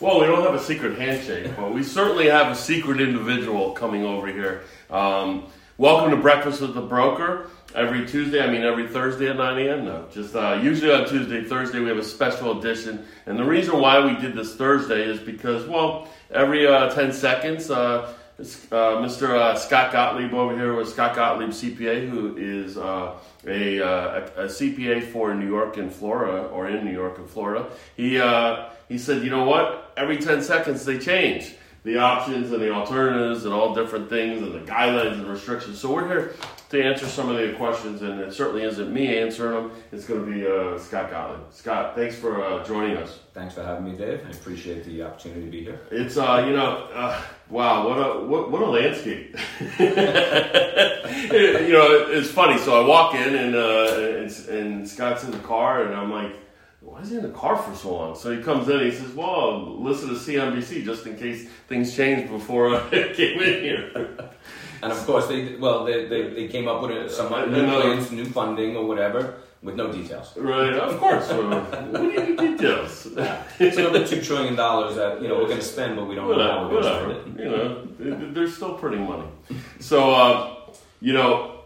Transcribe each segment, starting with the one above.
Well, we don't have a secret handshake, but we certainly have a secret individual coming over here. Um, welcome to Breakfast with the Broker. Every Tuesday, I mean every Thursday at 9 a.m. No, just uh, usually on Tuesday, Thursday we have a special edition, and the reason why we did this Thursday is because, well, every uh, 10 seconds, uh, uh Mr. Uh, Scott Gottlieb over here with Scott Gottlieb CPA, who is uh, a, a, a, CPA for New York and Florida, or in New York and Florida. He he said, you know what? Every 10 seconds they change the options and the alternatives and all different things and the guidelines and restrictions. So we're here to answer some of the questions, and it certainly isn't me answering them. It's going to be uh, Scott Gottlieb. Scott, thanks for uh, joining us. Thanks for having me, Dave. I appreciate the opportunity to be here. It's uh, you know, uh, wow, what a what, what a landscape. you know, it's funny. So I walk in and, uh, and and Scott's in the car, and I'm like why is he in the car for so long? So he comes in, he says, well, listen to CNBC just in case things changed before I came in here. And of course, they well, they, they, they came up with some uh, new plans, new funding, or whatever, with no details. Right, of course. what do you need details? Yeah. It's another two trillion dollars that you know we're going to spend, but we don't know how we're going to spend it. You know, they're still printing money. So, uh, you know,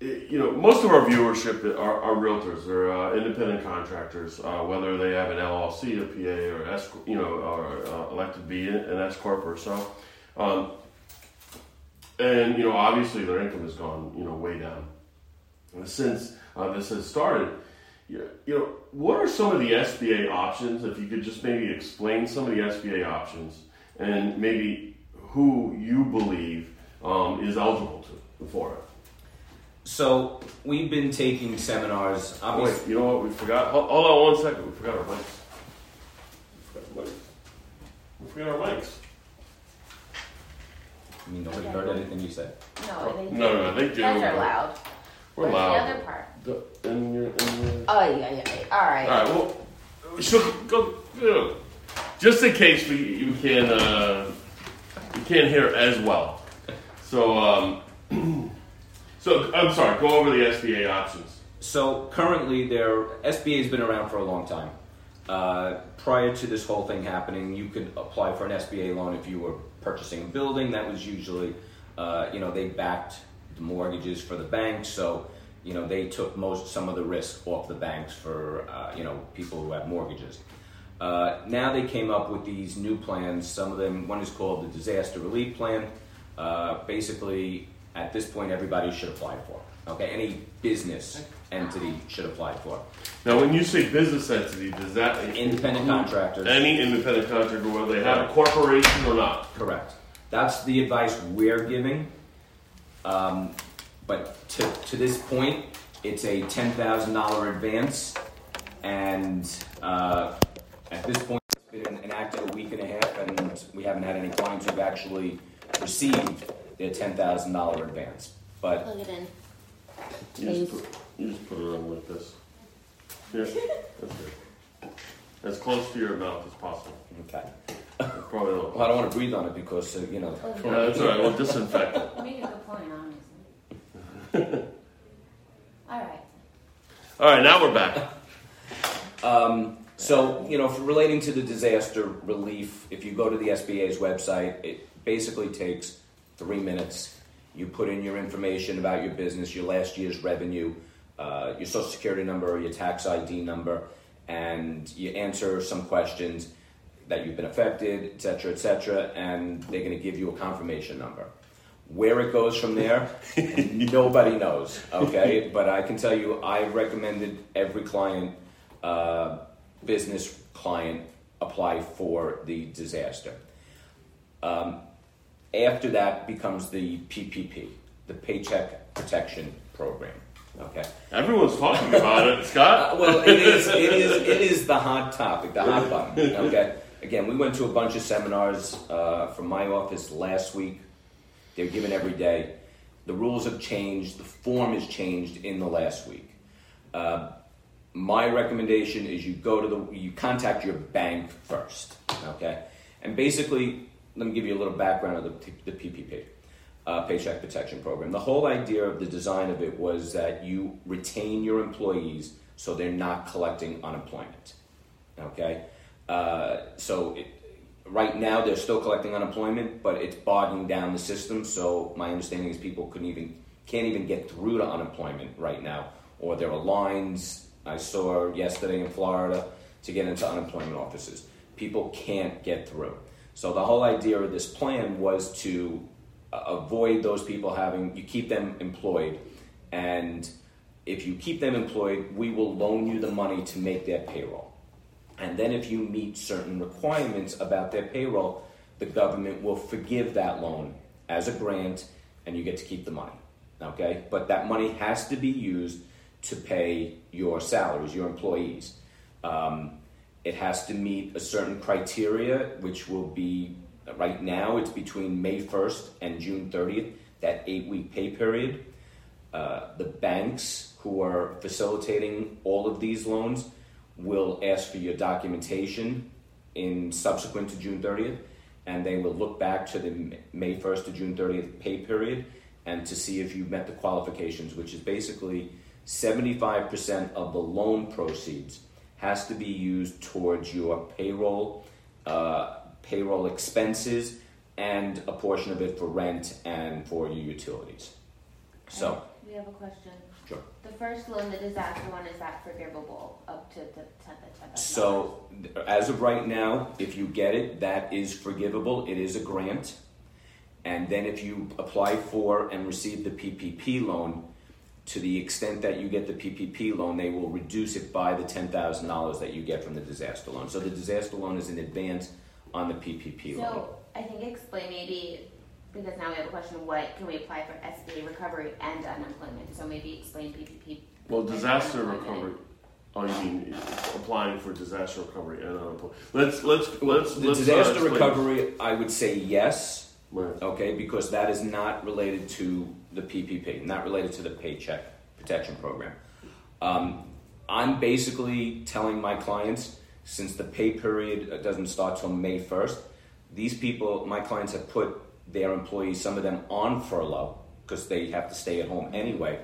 you know, most of our viewership are, are realtors or uh, independent contractors, uh, whether they have an LLC, a PA, or S, you know, or uh, elected be an S corp or so. Um, and you know, obviously, their income has gone you know way down. And since uh, this has started, you know, what are some of the SBA options? If you could just maybe explain some of the SBA options and maybe who you believe um, is eligible to for it. So we've been taking seminars. Oh, wait, you know what? We forgot. Hold, hold on one second. We forgot our mics. We forgot our mics. We forgot our mics. I mean, nobody heard anything you said. No, they No, no, they do. guys are loud. We're Where's loud. the other part? The, in your, in your... Oh, yeah, yeah, yeah. All right. All right, well, so go, go. Just in case we you can uh, you can't hear as well. So um, So I'm sorry. Go over the SBA options. So currently, their SBA has been around for a long time. Uh, prior to this whole thing happening, you could apply for an SBA loan if you were purchasing a building. That was usually, uh, you know, they backed the mortgages for the banks, so you know they took most some of the risk off the banks for uh, you know people who have mortgages. Uh, now they came up with these new plans. Some of them, one is called the Disaster Relief Plan. Uh, basically, at this point everybody should apply for. Okay, any business entity should apply for. Now, when you say business entity, does that independent contractors? Any independent contractor, whether they have a corporation or not. Correct. That's the advice we're giving. Um, but to, to this point, it's a ten thousand dollar advance, and uh, at this point, it's been enacted a week and a half, and we haven't had any clients who've actually received their ten thousand dollar advance. But Plug it in. You just, put, you just put it on like this. Yeah, that's good. As close to your mouth as possible. okay, Probably a little. well, I don't want to breathe on it because uh, you know. Yeah, that's all right. We'll disinfect it. You make a good point, honestly. All right. All right, now we're back. Um, so, you know, for relating to the disaster relief, if you go to the SBA's website, it basically takes three minutes. You put in your information about your business, your last year's revenue, uh, your social security number or your tax ID number, and you answer some questions that you've been affected, et cetera, et cetera, and they're going to give you a confirmation number. Where it goes from there, nobody knows, okay? But I can tell you, I recommended every client, uh, business client, apply for the disaster. Um, after that becomes the PPP, the Paycheck Protection Program. Okay. Everyone's talking about it, Scott. Uh, well, it is. It is. It is the hot topic, the hot button. Okay. Again, we went to a bunch of seminars uh, from my office last week. They're given every day. The rules have changed. The form has changed in the last week. Uh, my recommendation is you go to the you contact your bank first. Okay. And basically, let me give you a little background of the, the PPP, uh, Paycheck Protection Program. The whole idea of the design of it was that you retain your employees so they're not collecting unemployment. Okay? Uh, so it, right now they're still collecting unemployment, but it's bogging down the system. So my understanding is people couldn't even can't even get through to unemployment right now, or there are lines I saw yesterday in Florida to get into unemployment offices. People can't get through. So the whole idea of this plan was to uh, avoid those people having you keep them employed, and if you keep them employed, we will loan you the money to make their payroll. And then if you meet certain requirements about their payroll, the government will forgive that loan as a grant and you get to keep the money. Okay? But that money has to be used to pay your salaries, your employees. Um, it has to meet a certain criteria, which will be right now, it's between May 1st and June 30th, that eight week pay period. Uh, the banks who are facilitating all of these loans will ask for your documentation in subsequent to June 30th, and they will look back to the May 1st to June 30th pay period and to see if you met the qualifications, which is basically 75% of the loan proceeds has to be used towards your payroll, uh, payroll expenses, and a portion of it for rent and for your utilities. So, We have a question. Sure. The first loan, the disaster one, is that forgivable up to the tenth of ten? So, as of right now, if you get it, that is forgivable. It is a grant. And then if you apply for and receive the PPP loan, to the extent that you get the PPP loan, they will reduce it by the $10,000 that you get from the disaster loan. So the disaster loan is in advance on the PPP loan. So I think explain maybe because now we have a question: What can we apply for SBA recovery and unemployment? So maybe explain PPP. Well, disaster recovery. Oh, you mean applying for disaster recovery and unemployment? Let's let's let's the let's, uh, disaster explain- recovery, I would say yes, Right. okay, because that is not related to the PPP, not related to the Paycheck Protection Program. Um, I'm basically telling my clients, since the pay period uh, doesn't start till May 1st, these people, my clients have put their employees, some of them on furlough, because they have to stay at home anyway,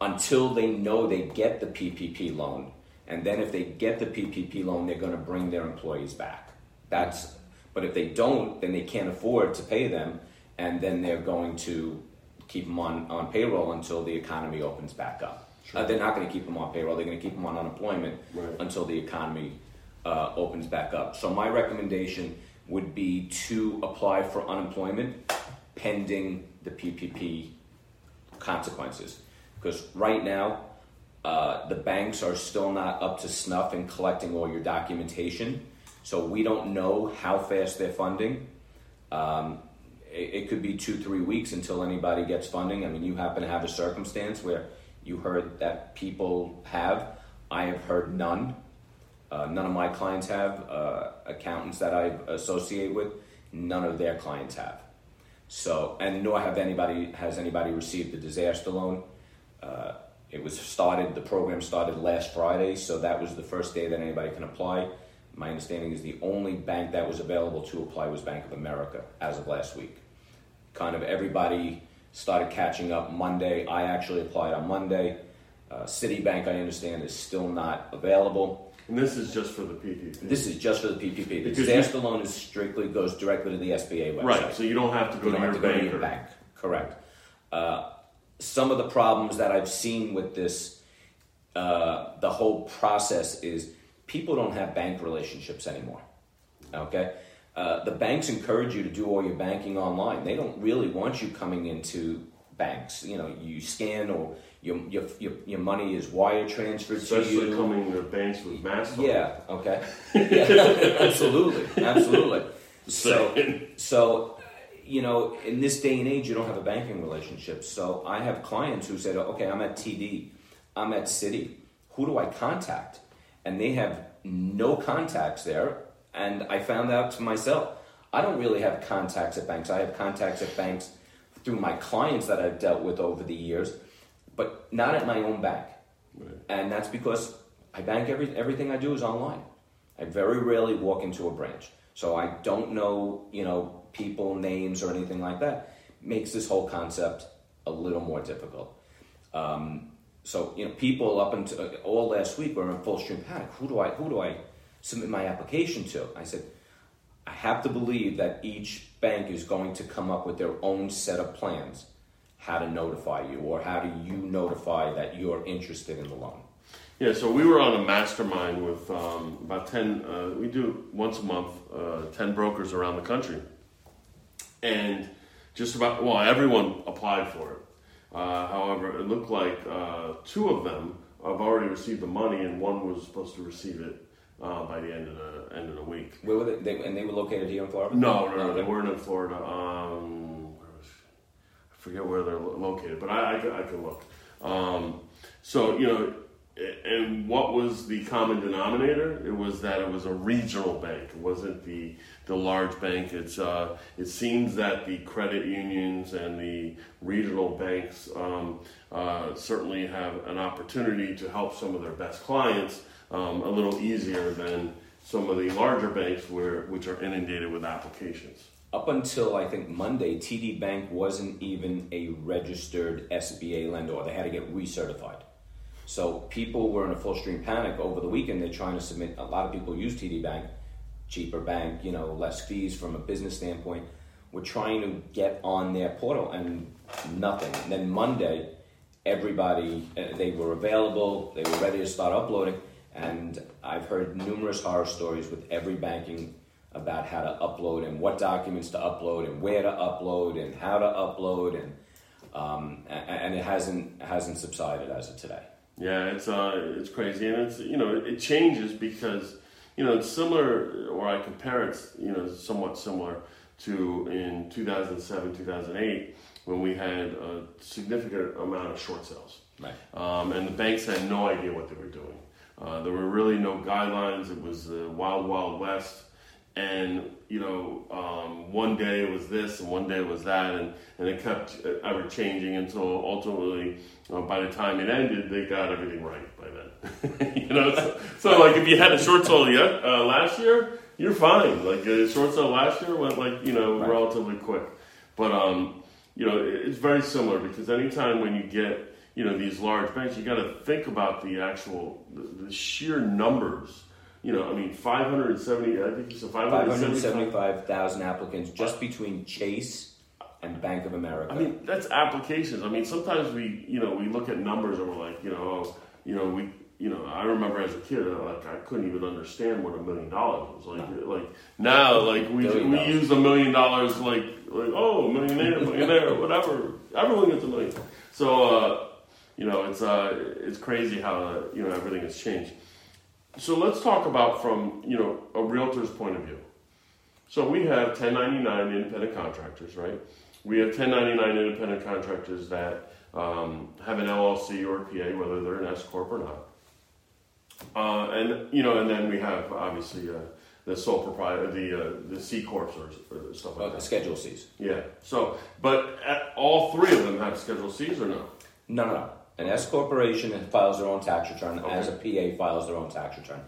until they know they get the PPP loan. And then if they get the PPP loan, they're going to bring their employees back. That's, but if they don't, then they can't afford to pay them, and then they're going to keep them on, on payroll until the economy opens back up. Uh, they're not going to keep them on payroll. They're going to keep them on unemployment Right. until the economy uh, opens back up. So my recommendation would be to apply for unemployment pending the PPP consequences. Because right now, uh, the banks are still not up to snuff in collecting all your documentation. So we don't know how fast they're funding. Um, it, it could be two, three weeks until anybody gets funding. I mean, you happen to have a circumstance where you heard that people have. I have heard none. Uh, none of my clients have. Uh, accountants that I associate with, none of their clients have. So, and nor have anybody has anybody received the disaster loan. Uh, it was started. The program started last Friday, so that was the first day that anybody can apply. My understanding is the only bank that was available to apply was Bank of America as of last week. Kind of everybody started catching up Monday. I actually applied on Monday. Uh, Citibank, I understand, is still not available. And this is just for the PPP. This is just for the PPP. The Because you- disaster loan is strictly goes directly to the SBA website. right. So you don't have to go You to your to go to your bank. Correct. Uh, some of the problems that I've seen with this, uh, the whole process is people don't have bank relationships anymore. Okay? Uh, the banks encourage you to do all your banking online. They don't really want you coming into banks. You know, you scan or your, your, your, your money is wire transferred to Especially you. coming to banks with masks. Yeah. Okay. Yeah, absolutely. Absolutely. So, so, you know, in this day and age, you don't have a banking relationship. So I have clients who said, okay, I'm at TD, I'm at Citi. Who do I contact? And they have no contacts there. And I found out to myself, I don't really have contacts at banks. I have contacts at banks through my clients that I've dealt with over the years, but not at my own bank. Right. And that's because I bank every, everything I do is online. I very rarely walk into a branch. So I don't know, you know, people, names, or anything like that. Makes this whole concept a little more difficult. Um, so you know, people up until uh, all last week were in full stream panic. Who do I who do I submit my application to? I said, I have to believe that each bank is going to come up with their own set of plans how to notify you or how do you notify that you're interested in the loan. Yeah, so we were on a mastermind with um, about 10, uh, we do once a month, uh, 10 brokers around the country. And just about, well, everyone applied for it. Uh, however, it looked like uh, two of them have already received the money, and one was supposed to receive it uh, by the end of the end of the week. Where were they, they and they were located here in Florida? No, no, no, they weren't in Florida. Um, where was, I forget where they're located, but I, I, can- I can look. Um, so you know, and what was the common denominator? It was that it was a regional bank. It wasn't the the large bank. It's uh, it seems that the credit unions and the regional banks um, uh, certainly have an opportunity to help some of their best clients um, a little easier than some of the larger banks where which are inundated with applications. Up until I think Monday, TD Bank wasn't even a registered SBA lender. They had to get recertified. So people were in a full stream panic over the weekend. They're trying to submit. A lot of people use TD Bank, cheaper bank, you know, less fees from a business standpoint. We're trying to get on their portal and nothing. And then Monday, everybody uh, they were available. They were ready to start uploading. And I've heard numerous horror stories with every banking about how to upload and what documents to upload and where to upload and how to upload and um, and it hasn't hasn't subsided as of today. Yeah, it's uh, it's crazy, and it's you know it changes because you know it's similar, or I compare it, you know, somewhat similar to in 2007, 2008 when we had a significant amount of short sales, Right. um, and the banks had no idea what they were doing. Uh, there were really no guidelines. It was the wild, wild west. And you know, um, one day it was this, and one day it was that, and, and it kept ever changing until ultimately, uh, by the time it ended, they got everything right by then. you know, so, so like if you had a short sale yet, uh, last year, you're fine. Like a short sale last year went like you know Right. relatively quick, but um, you know, it's very similar because anytime when you get you know these large banks, you got to think about the actual the, the sheer numbers. You know, I mean, 570. I think you said 575. 575,000 applicants just between Chase and Bank of America. I mean, that's applications. I mean, sometimes we, you know, we look at numbers and we're like, you know, oh, you know, we, you know, I remember as a kid, uh, like I couldn't even understand what a million dollars was. Like, like now, like we we use a million dollars, like, like oh, millionaire, millionaire, whatever. Everyone gets a million. So, uh, you know, it's uh, it's crazy how uh, you know everything has changed. So let's talk about from you know a realtor's point of view. So we have 1099 independent contractors, right? We have 1099 independent contractors that um, have an LLC or a PA, whether they're an S corp or not. Uh, and you know, and then we have obviously uh, the sole proprietor, the uh, the C corps or, or stuff like Uh, that. Schedule C's. Yeah. So, but at, all three of them have Schedule C's or no? No, no, no. An S corporation files their own tax return, Okay. as a PA files their own tax return.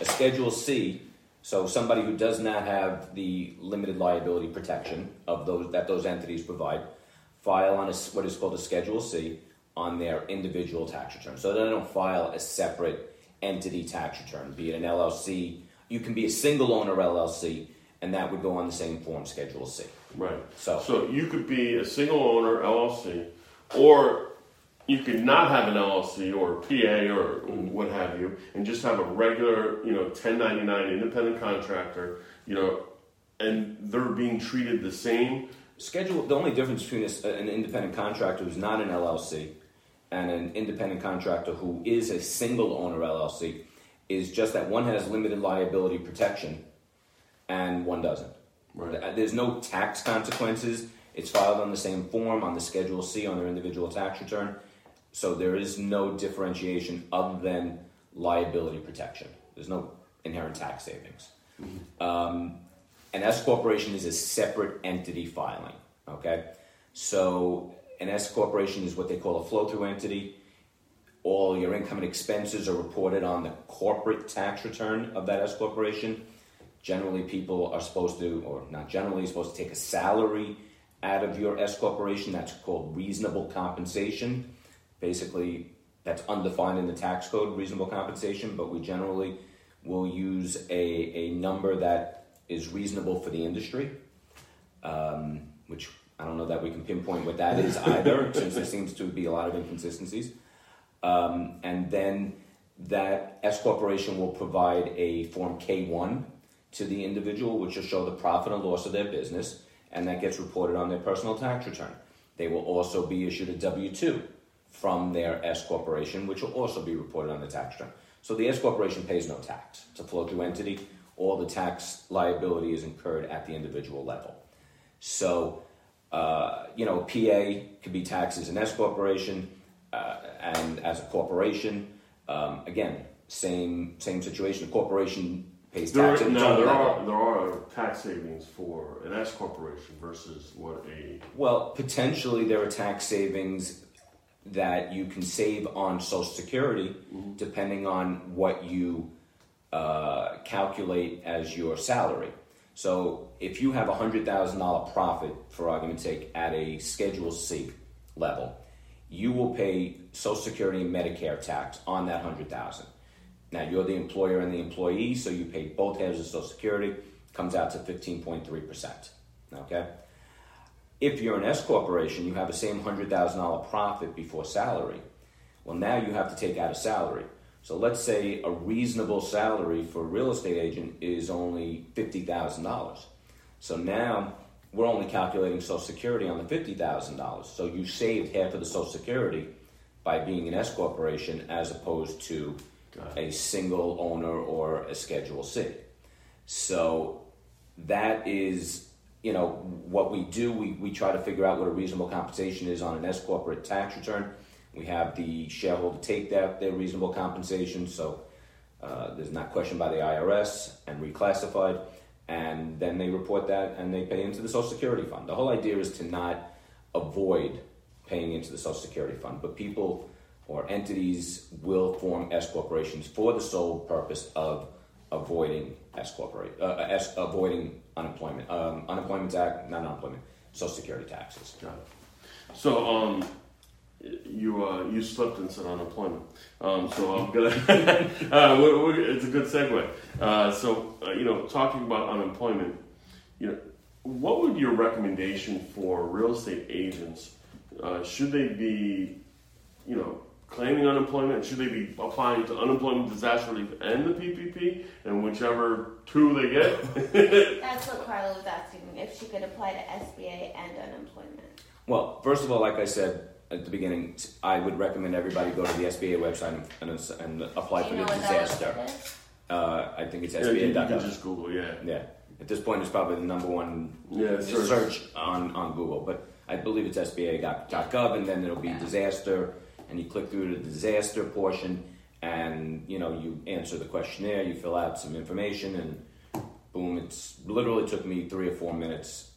A Schedule C, so somebody who does not have the limited liability protection of those that those entities provide, file on a, what is called a Schedule C on their individual tax return. So they don't file a separate entity tax return, be it an LLC. You can be a single owner LLC, and that would go on the same form, Schedule C. Right. So- so you could be a single owner LLC, or you could not have an LLC or PA or what have you, and just have a regular, you know, 1099 independent contractor, you know, and they're being treated the same. Schedule. The only difference between an independent contractor who's not an LLC and an independent contractor who is a single owner LLC is just that one has limited liability protection and one doesn't. Right. There's no tax consequences. It's filed on the same form on the Schedule C on their individual tax return. So there is no differentiation other than liability protection. There's no inherent tax savings. Um, an S corporation is a separate entity filing. Okay, so an S corporation is what they call a flow-through entity. All your income and expenses are reported on the corporate tax return of that S corporation. Generally, people are supposed to, or not generally, supposed to take a salary out of your S corporation. That's called reasonable compensation. Basically, that's undefined in the tax code, reasonable compensation, but we generally will use a, a number that is reasonable for the industry, um, which I don't know that we can pinpoint what that is either, since there seems to be a lot of inconsistencies. Um, and then that S corporation will provide a form K1 to the individual, which will show the profit and loss of their business, and that gets reported on their personal tax return. They will also be issued a W 2 from their S corporation, which will also be reported on the tax return. So the S corporation pays no tax. It's a flow through entity. All the tax liability is incurred at the individual level. So, uh, you know, PA could be taxed as an S corporation uh, and as a corporation. Um, again, same same situation. A corporation pays There, tax now there level. are there are tax savings for an S corporation versus what a Well, potentially there are tax savings that you can save on Social Security, depending on what you uh, calculate as your salary. So, if you have a hundred thousand dollar profit, for argument's sake, at a Schedule C level, you will pay Social Security and Medicare tax on that hundred thousand. Now, you're the employer and the employee, so you pay both halves of Social Security. Comes out to fifteen point three percent. Okay. If you're an S corporation, you have the same hundred thousand dollar profit before salary. Well, now you have to take out a salary. So let's say a reasonable salary for a real estate agent is only fifty thousand dollars. So now we're only calculating Social Security on the fifty thousand dollars. So you saved half of the Social Security by being an S corporation as opposed to a single owner or a Schedule C. So that is, you know, what we do. We, we try to figure out what a reasonable compensation is on an S corporate tax return. We have the shareholder take that their reasonable compensation, so uh, there's not questioned by the IRS and reclassified, and then they report that and they pay into the Social Security fund. The whole idea is to not avoid paying into the Social Security fund, but people or entities will form S corporations for the sole purpose of avoiding S corporate, uh, S, avoiding unemployment, um, unemployment tax, not unemployment, Social Security taxes. Got it. So, um, you uh, you slipped and said unemployment. Um, so I'm gonna. uh, we're, we're, it's a good segue. Uh, so uh, you know, talking about unemployment, you know, what would your recommendation for real estate agents? Uh, should they be, you know, claiming unemployment? Should they be applying to unemployment disaster relief and the PPP, and whichever two they get? That's what Carla was asking, if she could apply to SBA and unemployment. Well, first of all, like I said at the beginning, I would recommend everybody go to the SBA website and, and, and apply Do for know the what that disaster. Uh, I think it's Yeah, you, you can SBA.gov. just Google, yeah, Yeah. At this point, it's probably the number one yeah. search, Search. on, on Google, but I believe it's SBA.gov, and then it'll be Yeah. disaster, and you click through to the disaster portion, and you know you answer the questionnaire, you fill out some information, and boom, it's literally took me three or four minutes.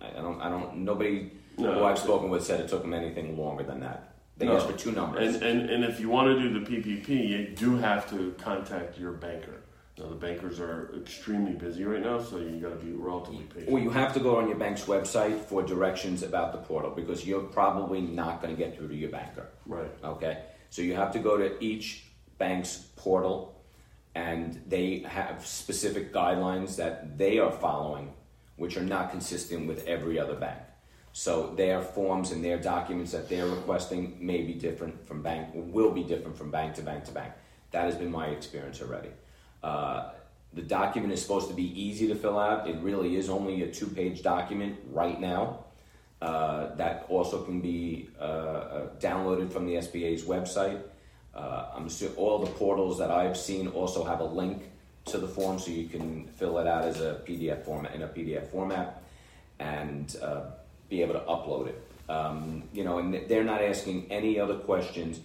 I don't, I don't, nobody No. who I've spoken with said it took them anything longer than that. They No. asked for two numbers. And, and, and if you want to do the PPP, you do have to contact your banker. Now, the bankers are extremely busy right now, so you got to be relatively patient. Well, you have to go on your bank's website for directions about the portal because you're probably not going to get through to your banker. Right. Okay, so you have to go to each bank's portal, and they have specific guidelines that they are following, which are not consistent with every other bank. So their forms and their documents that they're requesting may be different from bank, will be different from bank to bank to bank. That has been my experience already. The document is supposed to be easy to fill out. It really is only a two-page document right now. Uh, that also can be uh, uh, downloaded from the SBA's website. Uh, I'm sure all the portals that I've seen also have a link to the form, so you can fill it out as a PDF format in a PDF format, and uh, be able to upload it. Um, you know, and they're not asking any other questions.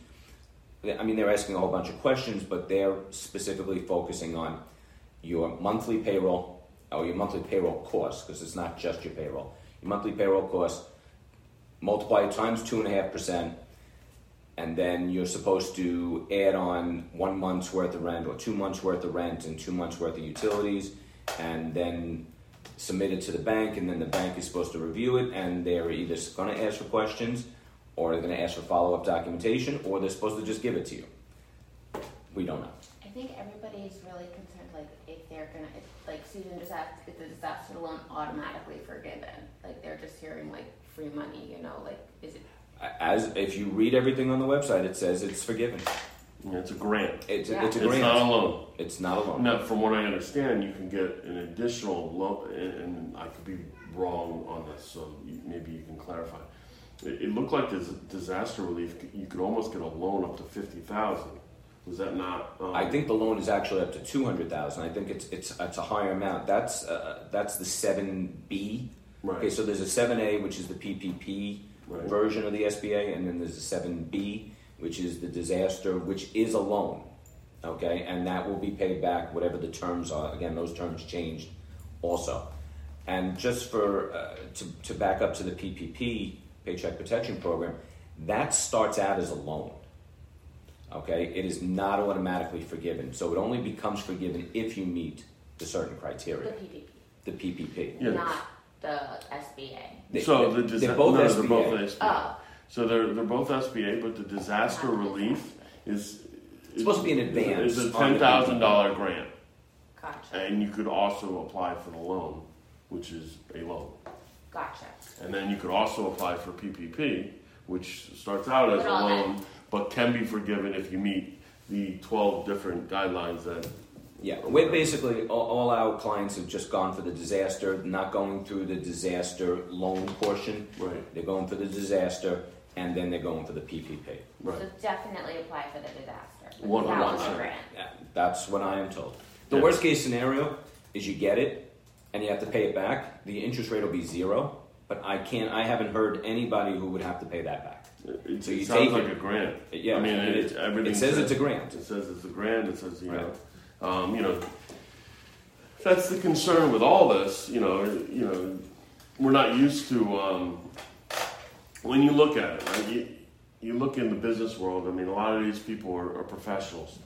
I mean, they're asking a whole bunch of questions, but they're specifically focusing on your monthly payroll or your monthly payroll cost, because it's not just your payroll. Your monthly payroll cost, multiply it times two and a half percent, and then you're supposed to add on one month's worth of rent or two months worth of rent and two months worth of utilities, and then submit it to the bank, and then the bank is supposed to review it, and they're either going to ask for questions, or they're going to ask for follow-up documentation, or they're supposed to just give it to you. We don't know. I think everybody is really concerned, like, if they're gonna, if, like, Susan just asked, if the disaster loan automatically forgiven? Like they're just hearing like free money, you know, like is it? As if you read everything on the website, it says it's forgiven. Yeah, it's a grant. It's, Yeah. it's a It's not a loan. It's not a loan. Now, from what I understand, you can get an additional loan, and, and I could be wrong on this, so you, maybe you can clarify. It, it looked like this disaster relief. You could almost get a loan up to fifty thousand. Was that not? Um, I think the loan is actually up to two hundred thousand. I think it's it's it's a higher amount. That's uh, that's the seven B. Right. Okay, so there's a seven A, which is the PPP Right. version of the SBA, and then there's a seven B, which is the disaster, which is a loan. Okay, and that will be paid back whatever the terms are. Again, those terms changed also. And just for uh, to to back up to the PPP Paycheck Protection Program, that starts out as a loan. Okay, it is not automatically forgiven, so it only becomes forgiven if you meet the certain criteria. The. PPP, The PPP. Yeah. not the SBA. They- so they- the disa- they're both no, SBA. they're both SBA. Oh, So they're they're both SBA, but the disaster Not relief is It's supposed to be an advance It's a ten thousand dollar grant, gotcha, and you could also apply for the loan, which is a loan, gotcha. and then you could also apply for PPP, which starts out as a all that- loan, but can be forgiven if you meet the twelve different guidelines that. Yeah, we're basically all, all our clients have just gone for the disaster, not going through the disaster loan portion. Right. They're going for the disaster, and then they're going for the PPP. Right. So definitely apply for the disaster. Hundred was percent. Yeah, that's what I am told. The Yeah. worst case scenario is you get it and you have to pay it back. The interest rate will be zero, but I can't. I haven't heard anybody who would have to pay that back. It, So you sounds take like it- a grant. Yeah, I mean, it it, everything It says says- it's a grant. It says it's a grant. It says you Right. know, um, you know, that's the concern with all this. You know, you know, we're not used to um, when you look at it. Right? You, you look in the business world. I mean, a lot of these people are, are professionals.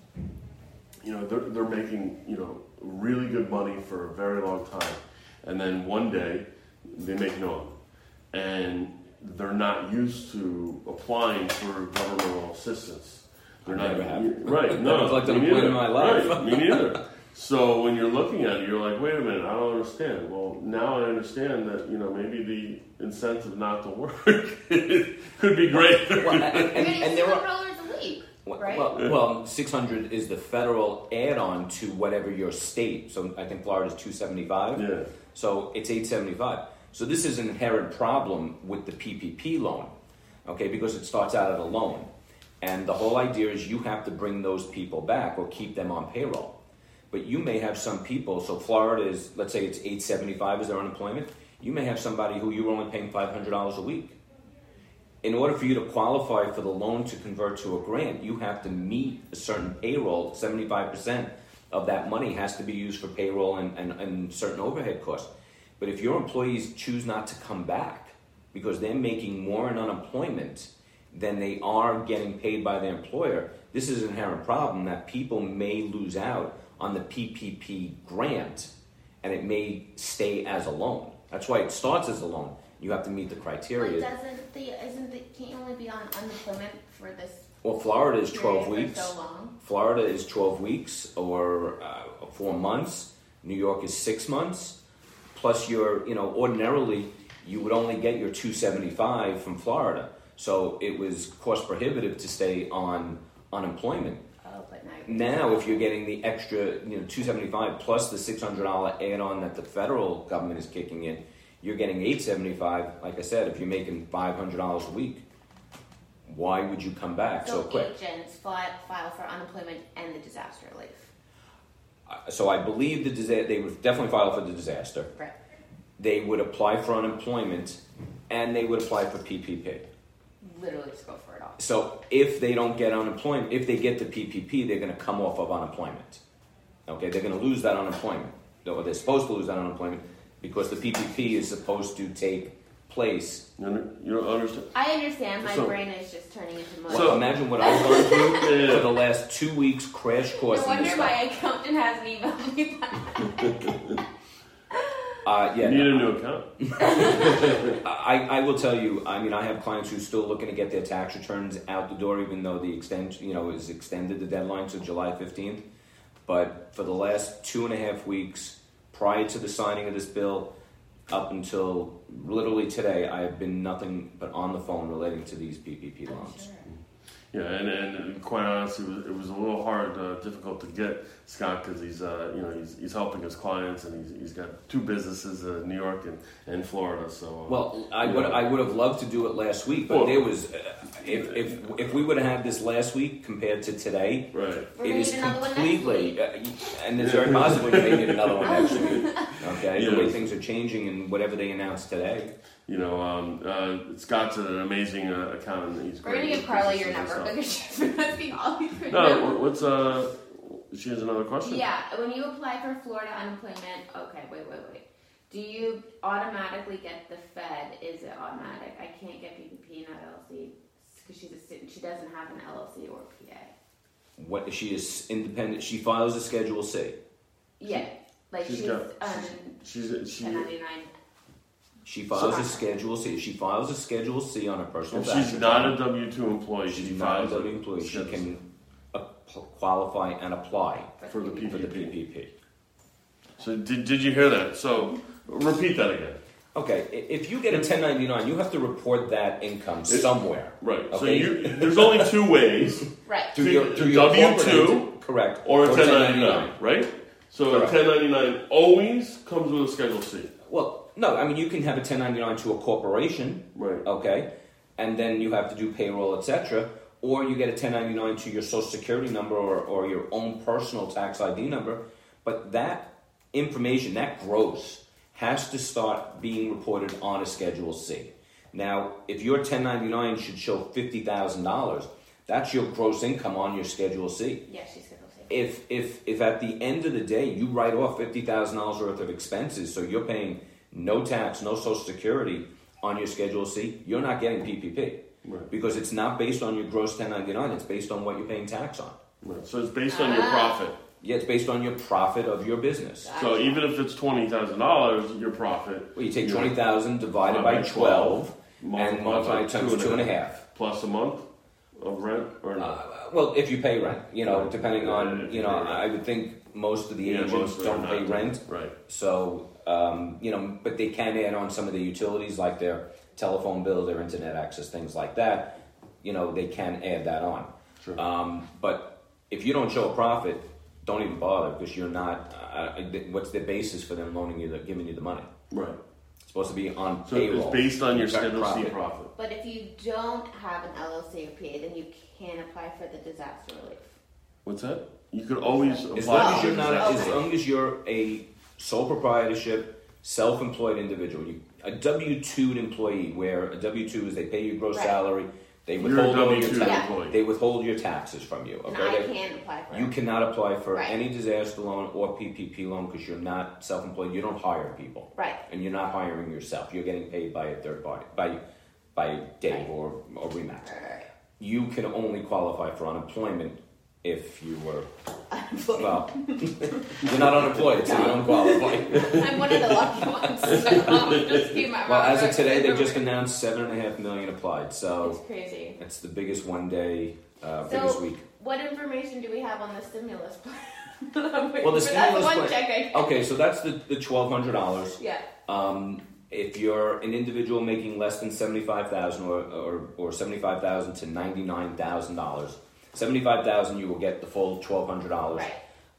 You know, they're they're making you know really good money for a very long time, and then one day they make none, and they're not used to applying for governmental assistance. They're I not never right. No, Never collected me a point in neither. my life. Right, me neither. So when you're looking at it, you're like, wait a minute, I don't understand. Well, now I understand that you know maybe the incentive not to work could be great. Well, and, You're and, and there seven are. dollars a week, Well, right? well, well, 600 is the federal add-on to whatever your state. So I think Florida's 275. yeah. So it's 875. So this is an inherent problem with the PPP loan, okay, because it starts out at a loan. And the whole idea is you have to bring those people back or keep them on payroll. But you may have some people, so Florida is, let's say it's 875 is their unemployment. You may have somebody who you were only paying $500 a week. In order for you to qualify for the loan to convert to a grant, you have to meet a certain payroll. 75% of that money has to be used for payroll and, and, and certain overhead costs. But if your employees choose not to come back because they're making more in unemployment than they are getting paid by their employer, this is an inherent problem that people may lose out on the PPP grant and it may stay as a loan. That's why it starts as a loan. You have to meet the But criteria. doesn't the isn't the can't you only be on unemployment for this Well, Florida is 12 weeks. so long? Florida is 12 weeks or uh, four months. New York is six months. Plus, your, you know, ordinarily you would only get your 275 from Florida. So it was cost prohibitive to stay on unemployment. Oh, but now Now, if you're getting the extra, you know, 275 plus the $600 add-on that the federal government is kicking in, you're getting 875. Like I said, if you're making $500 a week, why would you come back so, so quick? agents file, file for unemployment and the disaster relief. Uh, So I believe the disa- they would definitely file for the disaster. Right. They would apply for unemployment, and they would apply for PPP. Literally just go for it all. So if they don't get unemployment, if they get the PPP, they're going to come off of unemployment. Okay, they're going to lose that unemployment, they're supposed to lose that unemployment because the PPP is supposed to take place. You under- you don't understand? I understand. My So- brain is just turning into mud. So- imagine what I've gone through Yeah. for the last two weeks crash course no in this wonder stuff. my accountant hasn't emailed me back. Uh, yeah, You need a new account. I, I will tell you, I mean, I have clients who are still looking to get their tax returns out the door, even though the extension, you know, is extended the deadline to July 15th. But for the last two and a half weeks prior to the signing of this bill, up until literally today, I have been nothing but on the phone relating to these PPP loans. sure. Yeah, and, and quite honestly, it was, it was a little hard, uh, difficult to get Scott because he's, uh, you know, he's, he's helping his clients and he's, he's got two businesses in New York and, and Florida. So uh, Well, I would I would have loved to do it last week, but Well- there was uh, if if if we would have had this last week compared to today, right, We're it gonna is need another one next completely, uh, and it's very possible you may need another one next week. Okay, the way things are changing and whatever they announced today. You know, um, uh, Scott's an amazing uh, accountant. He's We're great gonna with give Carla your businesses and number stuff. because she's been asking all these questions. No, what- what's uh? She has another question. Yeah, when you apply for Florida unemployment, okay, wait, wait, wait. Do you automatically get the Fed? Is it automatic? I can't get PPP, not LLC, because she's a student. She doesn't have an LLC or PA. What she is independent. She files a Schedule C. Yeah, like She's she's, got- um, She's she. 1099. She files So- a Schedule C. She files a Schedule C on her personal If tax she's not a W two employee, She's she not a files employee. She can qualify and apply for the for the PPP. PPP. So did, did you hear that? So repeat that again. Okay, if you get a 1099, you have to report that income somewhere. Right. So Okay. you there's only two ways, Right. Through your, through your W2 correct, or a 1099, right? So Correct. a 1099 always comes with a Schedule C. Well, no, I mean you can have a 1099 to a corporation, Right. okay, and then you have to do payroll, etc. Or you get a 1099 to your social security number or, or your own personal tax ID number. But that information, that gross, has to start being reported on a Schedule C. Now, if your 1099 should show $50,000, that's your gross income on your Schedule C. Yeah, she's gonna if if if at the end of the day you write off fifty thousand dollars worth of expenses, so you're paying no tax, no social security on your Schedule C, you're not getting PPP Right. because it's not based on your gross ten ninety nine. It's based on what you're paying tax on. Right. So it's based on your Ah. profit. Yeah, it's based on your profit of your business. So even if it's twenty thousand dollars, your profit. Well, you take twenty thousand divided By by twelve multiplied and multiply by times two and a half. plus a month of rent or not. Uh, well, if you pay rent, you know, Right. depending Yeah, on, if you you know. I would think most of the Yeah, agents most of them don't pay rent. Right. So, um, you know, but they can add on some of the utilities like their telephone bill, their internet access, things like that. You know, they can add that on. Sure. Um, but if you don't show a profit, don't even bother because you're not. Uh, what's the basis for them loaning you, the, giving you the money? Right. It's supposed to be on So payroll. it's based on your You've got Schedule C profit. profit. But if you don't have an LLC or PA, then you can apply for the disaster relief. What's that? You could always apply. As long as you're not, disaster as long as you're a sole proprietorship, self-employed individual, you, a W two employee, where a W two is they pay you gross Right. salary, they You're a withhold all your W-2 tax, employee. they withhold your taxes from you. And Okay, I They- can apply for you it. cannot apply for Right. any disaster loan or PPP loan because you're not self-employed. You don't hire people, Right. and you're not hiring yourself. You're getting paid by a third party, by by Dave Right. or or Remax. Alright. You can only qualify for unemployment if you were well. you're not unemployed, so you don't qualify. I'm one of the lucky ones. So just keep my Well, as of today, they just announced seven and a half million applied, so It's crazy. it's the biggest one day, uh, So- biggest week. What information do we have on the stimulus plan? Well, the stimulus one plan- check I. Okay, so that's the, the twelve hundred dollars. Yeah. Um, if you're an individual making less than seventy-five thousand or, or, or seventy-five thousand to ninety-nine thousand dollars, seventy-five thousand you will get the full twelve hundred dollars. Right.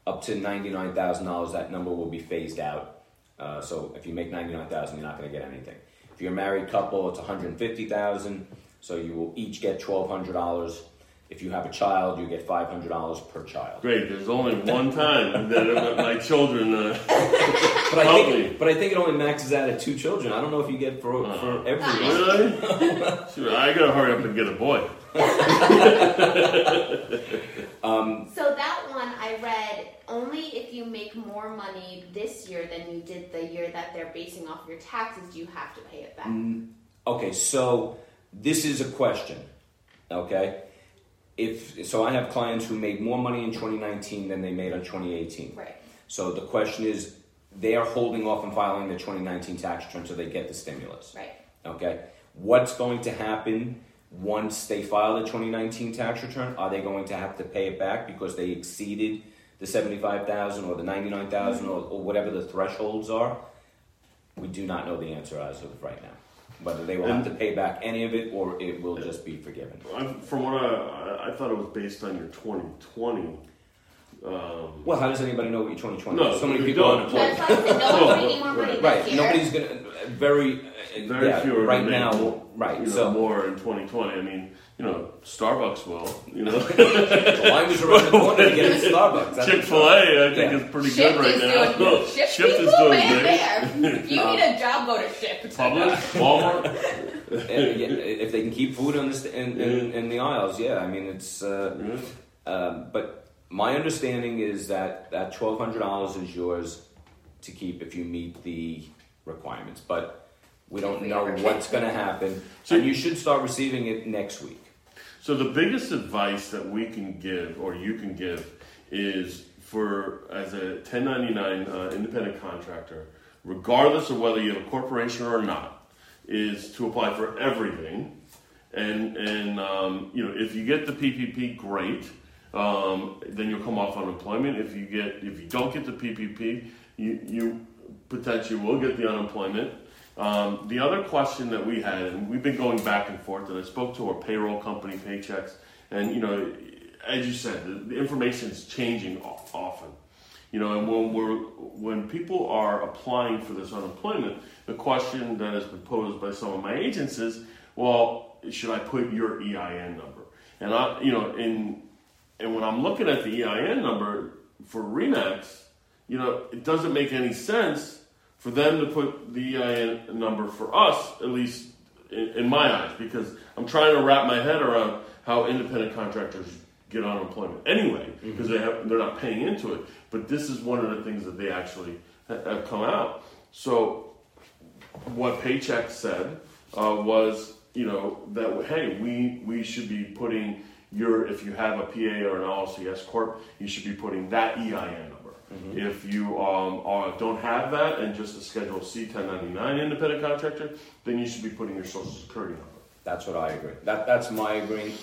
Up to ninety-nine thousand dollars, that number will be phased out. Uh, so if you make ninety-nine thousand, you're not going to get anything. If you're a married couple, it's one hundred fifty thousand. So you will each get twelve hundred dollars. If you have a child, you get five hundred dollars per child. Great. There's only one time that my children. Uh, But I think, me. but I think it only maxes out at two children. I don't know if you get for Uh. for everyone. really? Shoot, I gotta hurry up and get a boy. Um, so that one I read only if you make more money this year than you did the year that they're basing off your taxes, do you have to pay it back? Mm, okay, so this is a question. Okay, if so, I have clients who made more money in 2019 than they made in 2018. Right. So the question is, they are holding off on filing their 2019 tax return so they get the stimulus. Right. Okay, what's going to happen once they file the 2019 tax return? Are they going to have to pay it back because they exceeded the seventy-five thousand or the ninety-nine thousand or, or whatever the thresholds are. We do not know the answer as of right now. Whether they will have to pay back any of it or it will just be forgiven. I, from what I, I, I thought it was based on your 2020. Um, Well, how does anybody know what your twenty twenty? No, so many people don't. unemployed. That's why I said no one's bringing more money Right, this year. Nobody's gonna very uh, very yeah, few are right now. more, Right, you know, so more in 2020. I mean, you know, Starbucks will. You know, the line was around the corner to get Starbucks. Chick Fil A, I think Yeah. is pretty Shipt good right is now. doing Shipt, Shipt people, is doing man, great. there. If you need a job, go to Shipt. Publix, Walmart. Uh, if they can keep food on the st- in, in, in the aisles, yeah. I mean, it's. Uh, Yeah. um, but my understanding is that that twelve hundred dollars is yours to keep if you meet the requirements. But we don't know what's going to happen, So- and you should start receiving it next week. So the biggest advice that we can give, or you can give, is for as a 1099 uh, independent contractor, regardless of whether you have a corporation or not, is to apply for everything. And and um, you know if you get the PPP, great. Um, then you'll come off unemployment. If you get if you don't get the PPP, you you potentially will get the unemployment. Um, the other question that we had, and we've been going back and forth, and I spoke to our payroll company, Paychex, and you know, as you said, the, the information is changing often. You know, and when we're when people are applying for this unemployment, the question that has been posed by some of my agents is, well, should I put your EIN number? And I, you know, in and when I'm looking at the EIN number for Remax, you know, it doesn't make any sense for them to put the EIN number for us, at least in, in my eyes, because I'm trying to wrap my head around how independent contractors get unemployment anyway, because they have they're not paying into it. But this is one of the things that they actually ha- have come out. So what Paycheck said uh, was, you know, that hey, we we should be putting your if you have a PA or an LLCS corp, you should be putting that EIN number. If you um, are, don't have that and just a Schedule C 1099 independent contractor, then you should be putting your Social Security number. That's what I agree. That that's my agreement.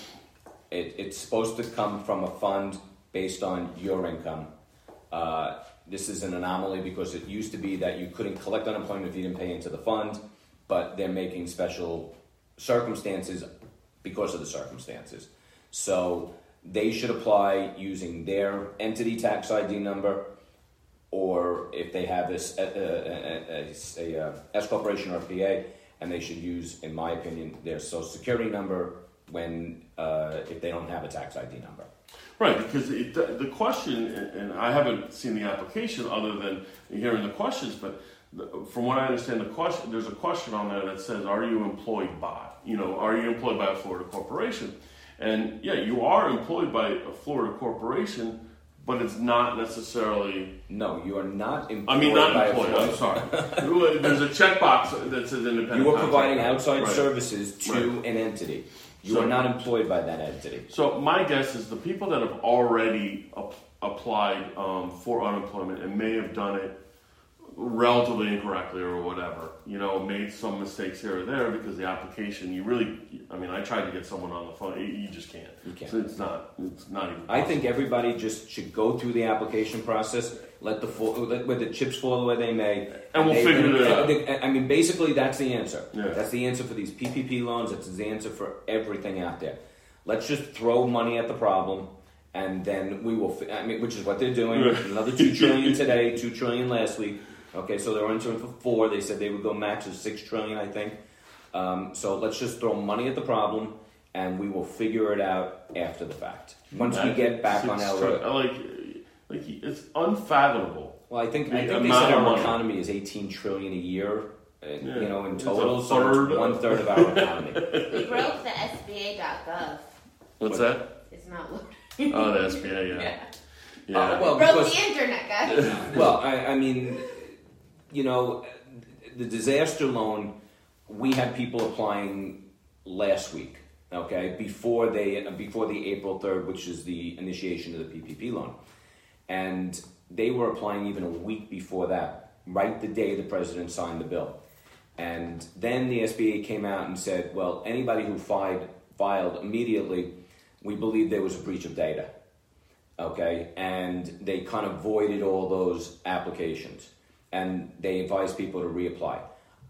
It, it's supposed to come from a fund based on your income. Uh, this is an anomaly because it used to be that you couldn't collect unemployment if you didn't pay into the fund, but they're making special circumstances because of the circumstances. So they should apply using their entity tax ID number, or if they have this a, a, a, a, a, uh, S corporation or PA, and they should use, in my opinion, their social security number when uh, if they don't have a tax ID number. Right, because it, the, question, and I haven't seen the application other than hearing the questions, but from what I understand, the question there's a question on there that says, "Are you employed by?" You know, are you employed by a Florida corporation? And yeah, you are employed by a Florida corporation, but it's not necessarily. No, you are not employed. I mean, not employed. I'm sorry. There's a checkbox that says independent. You are providing outside Right. services to Right. an entity. You So- are not employed by that entity. So my guess is the people that have already ap- applied um, for unemployment and may have done it relatively incorrectly or whatever, you know, made some mistakes here or there because the application, you really, I mean, I tried to get someone on the phone, you, just can't. You can't. So it's not, it's not even. I think everybody just should go through the application process, let the fall, let, let the chips fall where they may, And we'll they- figure it out. I mean, basically, that's the answer. Yeah. That's the answer for these PPP loans. That's the answer for everything out there. Let's just throw money at the problem, and then we will. I mean, which is what they're doing. Another two trillion today, two trillion last week. Okay, so they're entering for four. They said they would go max of six trillion, I think. Um, so let's just throw money at the problem, and we will figure it out after the fact. Once we get back on It's our. tr- like, like it's unfathomable. Well, I think I think they said our money. economy is 18 trillion a year. Uh, Yeah. You know, in It's a total, so third it's of- one third of our economy. We broke the SBA.gov. What's that? It's not loading. Oh, the SBA, yeah. yeah. Yeah. Uh, well, Broke because the internet, guys. well, I, I mean, you know, the disaster loan. We had people applying last week. Okay, before they before the April third, which is the initiation of the PPP loan, and they were applying even a week before that, right the day the president signed the bill. And then the SBA came out and said, well, anybody who filed, filed immediately, we believe there was a breach of data. okay, and they kind of voided all those applications, and they advise people to reapply.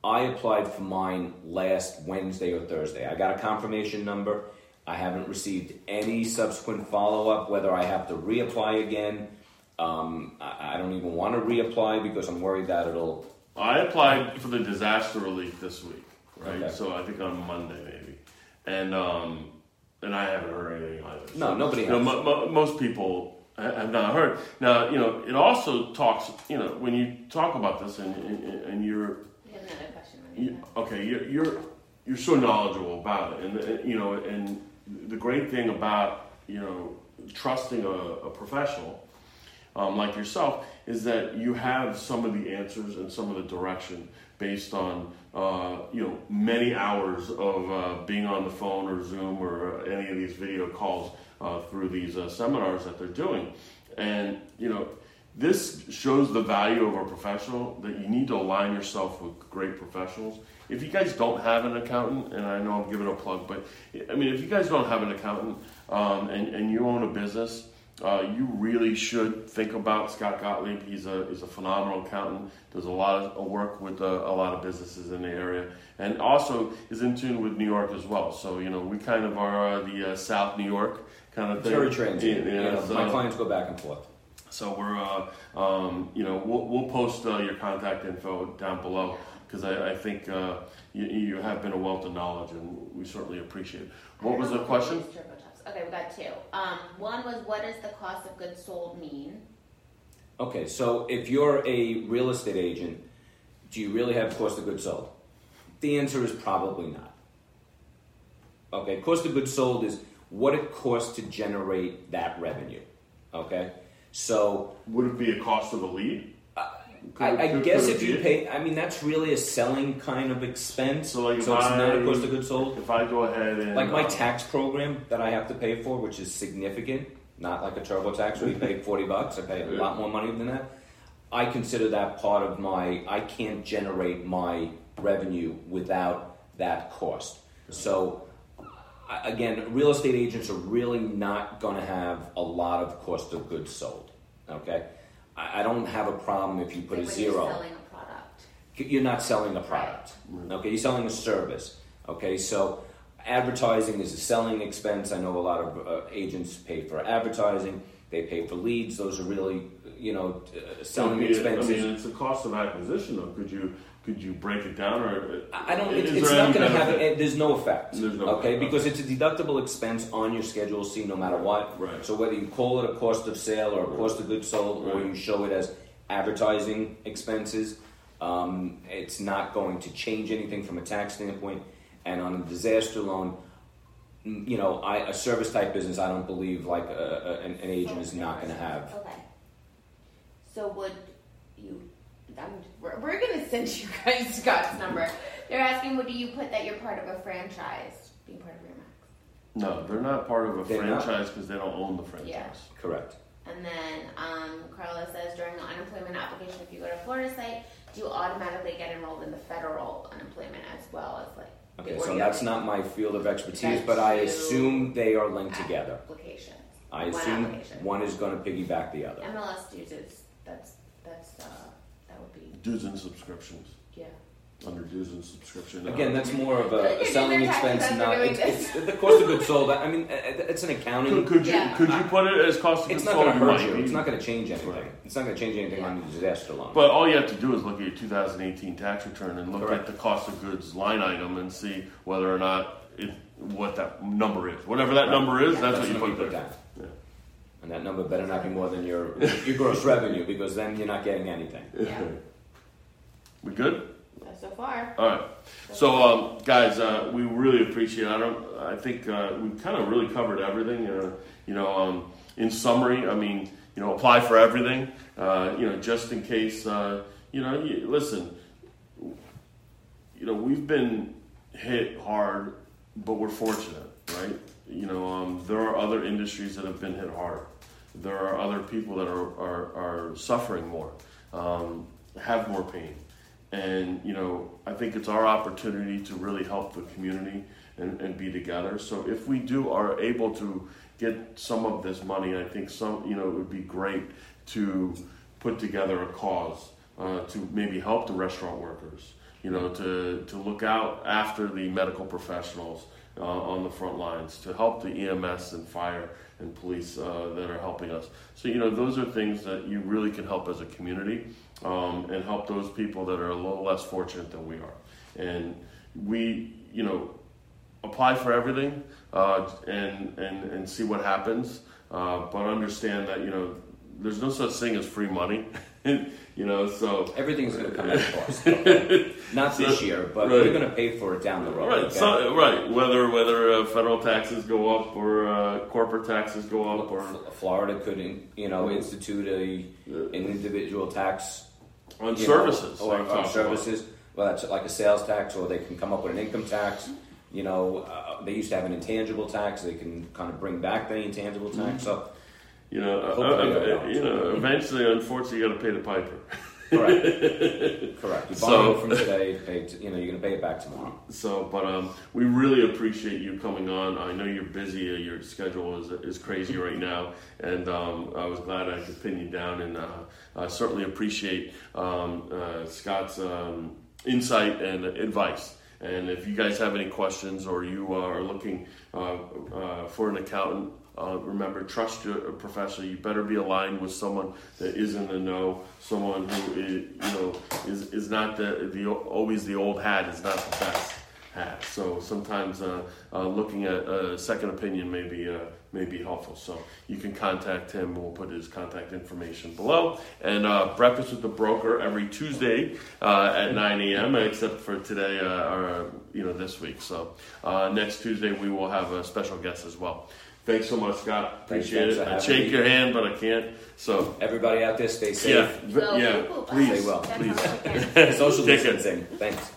I applied for mine last Wednesday or Thursday. I got a confirmation number. I haven't received any subsequent follow up, whether I have to reapply again. Um, I, I don't even want to reapply because I'm worried that it'll. I applied for the disaster relief this week, right? Okay. So I think on Monday maybe, and um, and I haven't heard anything either. No, So, nobody you know, has. mo- mo- most people have not heard. Now, you know, it also talks. You know, when you talk about this and and, and you're We have another question. you, okay, you're, you're you're so knowledgeable about it, and uh, you know, and the great thing about you know trusting a, a professional um, like yourself is that you have some of the answers and some of the direction based on uh, you know many hours of uh, being on the phone or Zoom or any of these video calls uh, through these uh, seminars that they're doing, and you know this shows the value of a professional that you need to align yourself with great professionals. If you guys don't have an accountant, and I know I'm giving a plug, but I mean, if you guys don't have an accountant um, and, and you own a business, uh, you really should think about Scott Gottlieb. He's a, he's a phenomenal accountant, does a lot of work with uh, a lot of businesses in the area, and also is in tune with New York as well. So, you know, we kind of are uh, the uh, South New York kind of thing. very transient. Yeah, you know, so- my clients go back and forth. so we're, uh, um, you know, we'll, we'll post uh, your contact info down below because I, I think uh, you, you have been a wealth of knowledge and we certainly appreciate it. What was the question? Okay, we got two. Um, one was what does the cost of goods sold mean? Okay, so if you're a real estate agent, do you really have cost of goods sold? The answer is probably not. Okay, cost of goods sold is what it costs to generate that revenue. Okay, so Would it be a cost of a lead? I, I guess if you pay, I mean, that's really a selling kind of expense. So, like, so it's not a I- cost of goods sold. If I go ahead and Like my uh, tax program that I have to pay for, which is significant, not like a TurboTax where you pay 40 bucks, I pay a lot more money than that. I consider that part of my, I can't generate my revenue without that cost. So, again, real estate agents are really not going to have a lot of cost of goods sold. Okay? I, I don't have a problem if you put Like a zero You're selling a product. you're not selling a product. Okay, you're selling a service. Okay, so advertising is a selling expense. I know a lot of uh, agents pay for advertising. They pay for leads. Those are really, you know, uh, selling I mean, expenses. I mean, it's a cost of acquisition, though. Could you could you break it down, or I don't. Is It's, it's not going to have. benefit? eh, There's no effect. There's no okay, effect, because it's a deductible expense on your Schedule C, no matter what. Right. So whether you call it a cost of sale or a cost of goods sold, or you show it as advertising expenses, um, it's not going to change anything from a tax standpoint. And on a disaster loan, you know, I, a service type business, I don't believe like a, a, an, an agent is not going to have. Okay. So would you? I'm, we're, we're gonna send you guys Scott's number. They're asking, what do you put that you're part of a franchise, being part of Remax? no? They're not part of a They're not. franchise because they don't own the franchise. Yeah. Correct. And then um, Carla says during the unemployment application, if you go to Florida site, do you automatically get enrolled in the federal unemployment as well as like? Okay, so that's not my field of expertise, That's but I assume they are linked together. Applications. I One assume application. one is going to piggyback the other. MLS uses that's that's uh, that would be Dues and subscriptions yeah. under dues and subscription. uh, Again, that's more of a, a selling expense, not it's, it's the cost of goods sold. I mean, uh, it's an accounting. could you Yeah. could you put it as cost of It's goods not going sold? to hurt you. It's not going to change anything. Right. It's not going to change anything on the disaster loan. But all you have to do is look at your 2018 tax return and look Correct. at the cost of goods line item and see whether or not it what that number is. Whatever that Right. number is, Yeah. that's, That's what you put you there. down. Yeah. and that number better not be more than your your gross revenue because then you're not getting anything. Yeah. We good? So far. All right. So, um, guys, uh, we really appreciate. It. I don't. I think uh, we kind of really covered everything. Uh, you know, um, in summary, I mean, you know, apply for everything. Uh, you know, just in case. Uh, you know, you, listen. You know, we've been hit hard, but we're fortunate, right? You know, um, there are other industries that have been hit hard. There are other people that are are, are suffering more, um, have more pain. And, you know, I think it's our opportunity to really help the community and, and be together. So if we do are able to get some of this money, I think some you know it would be great to put together a cause uh, to maybe help the restaurant workers. You know, to to look out after the medical professionals uh, on the front lines, to help the EMS and fire and police uh, that are helping us. So you know, those are things that you really can help as a community um, and help those people that are a little less fortunate than we are. And we, you know, apply for everything uh, and, and and see what happens. Uh, but understand that you know there's no such thing as free money. you know, so Everything's going to come at a cost. okay? Not this year, but right. we're going to pay for it down the road. right, okay? so, right. Whether whether uh, federal taxes go up or uh, corporate taxes go up or Florida could, you know, institute a an individual tax on services know, or, on talked about. services. Well, that's like a sales tax, or they can come up with an income tax. You know, uh, they used to have an intangible tax. They can kind of bring back the intangible Mm-hmm. tax. So, You know, uh, uh, you know, eventually, unfortunately, you got to pay the piper. correct, correct. You So- borrow from today, pay t- you know, you're going to pay it back tomorrow. So, but um, we really appreciate you coming on. I know you're busy. uh, Your schedule is is crazy right now, and um, I was glad I could pin you down. And uh, I certainly appreciate um, uh, Scott's um, insight and advice. And if you guys have any questions or you are looking uh, uh, for an accountant, uh, remember trust your professional. You better be aligned with someone that is in the know, someone who is, you know is, is not the, the always the old hat is not the best hat. So sometimes uh, uh, looking at a second opinion may be uh, may be helpful. So you can contact him. We'll put his contact information below. And uh, breakfast with the broker every Tuesday uh, at 9 a.m. Except for today uh, or you know this week. So uh, next Tuesday we will have a special guest as well. Thanks so much, Scott. Appreciate thanks it. I shake me. your hand, but I can't. So Everybody out there, stay yeah, safe. v- Go yeah, please, They will. That's please. all I can. Social distancing. Thanks.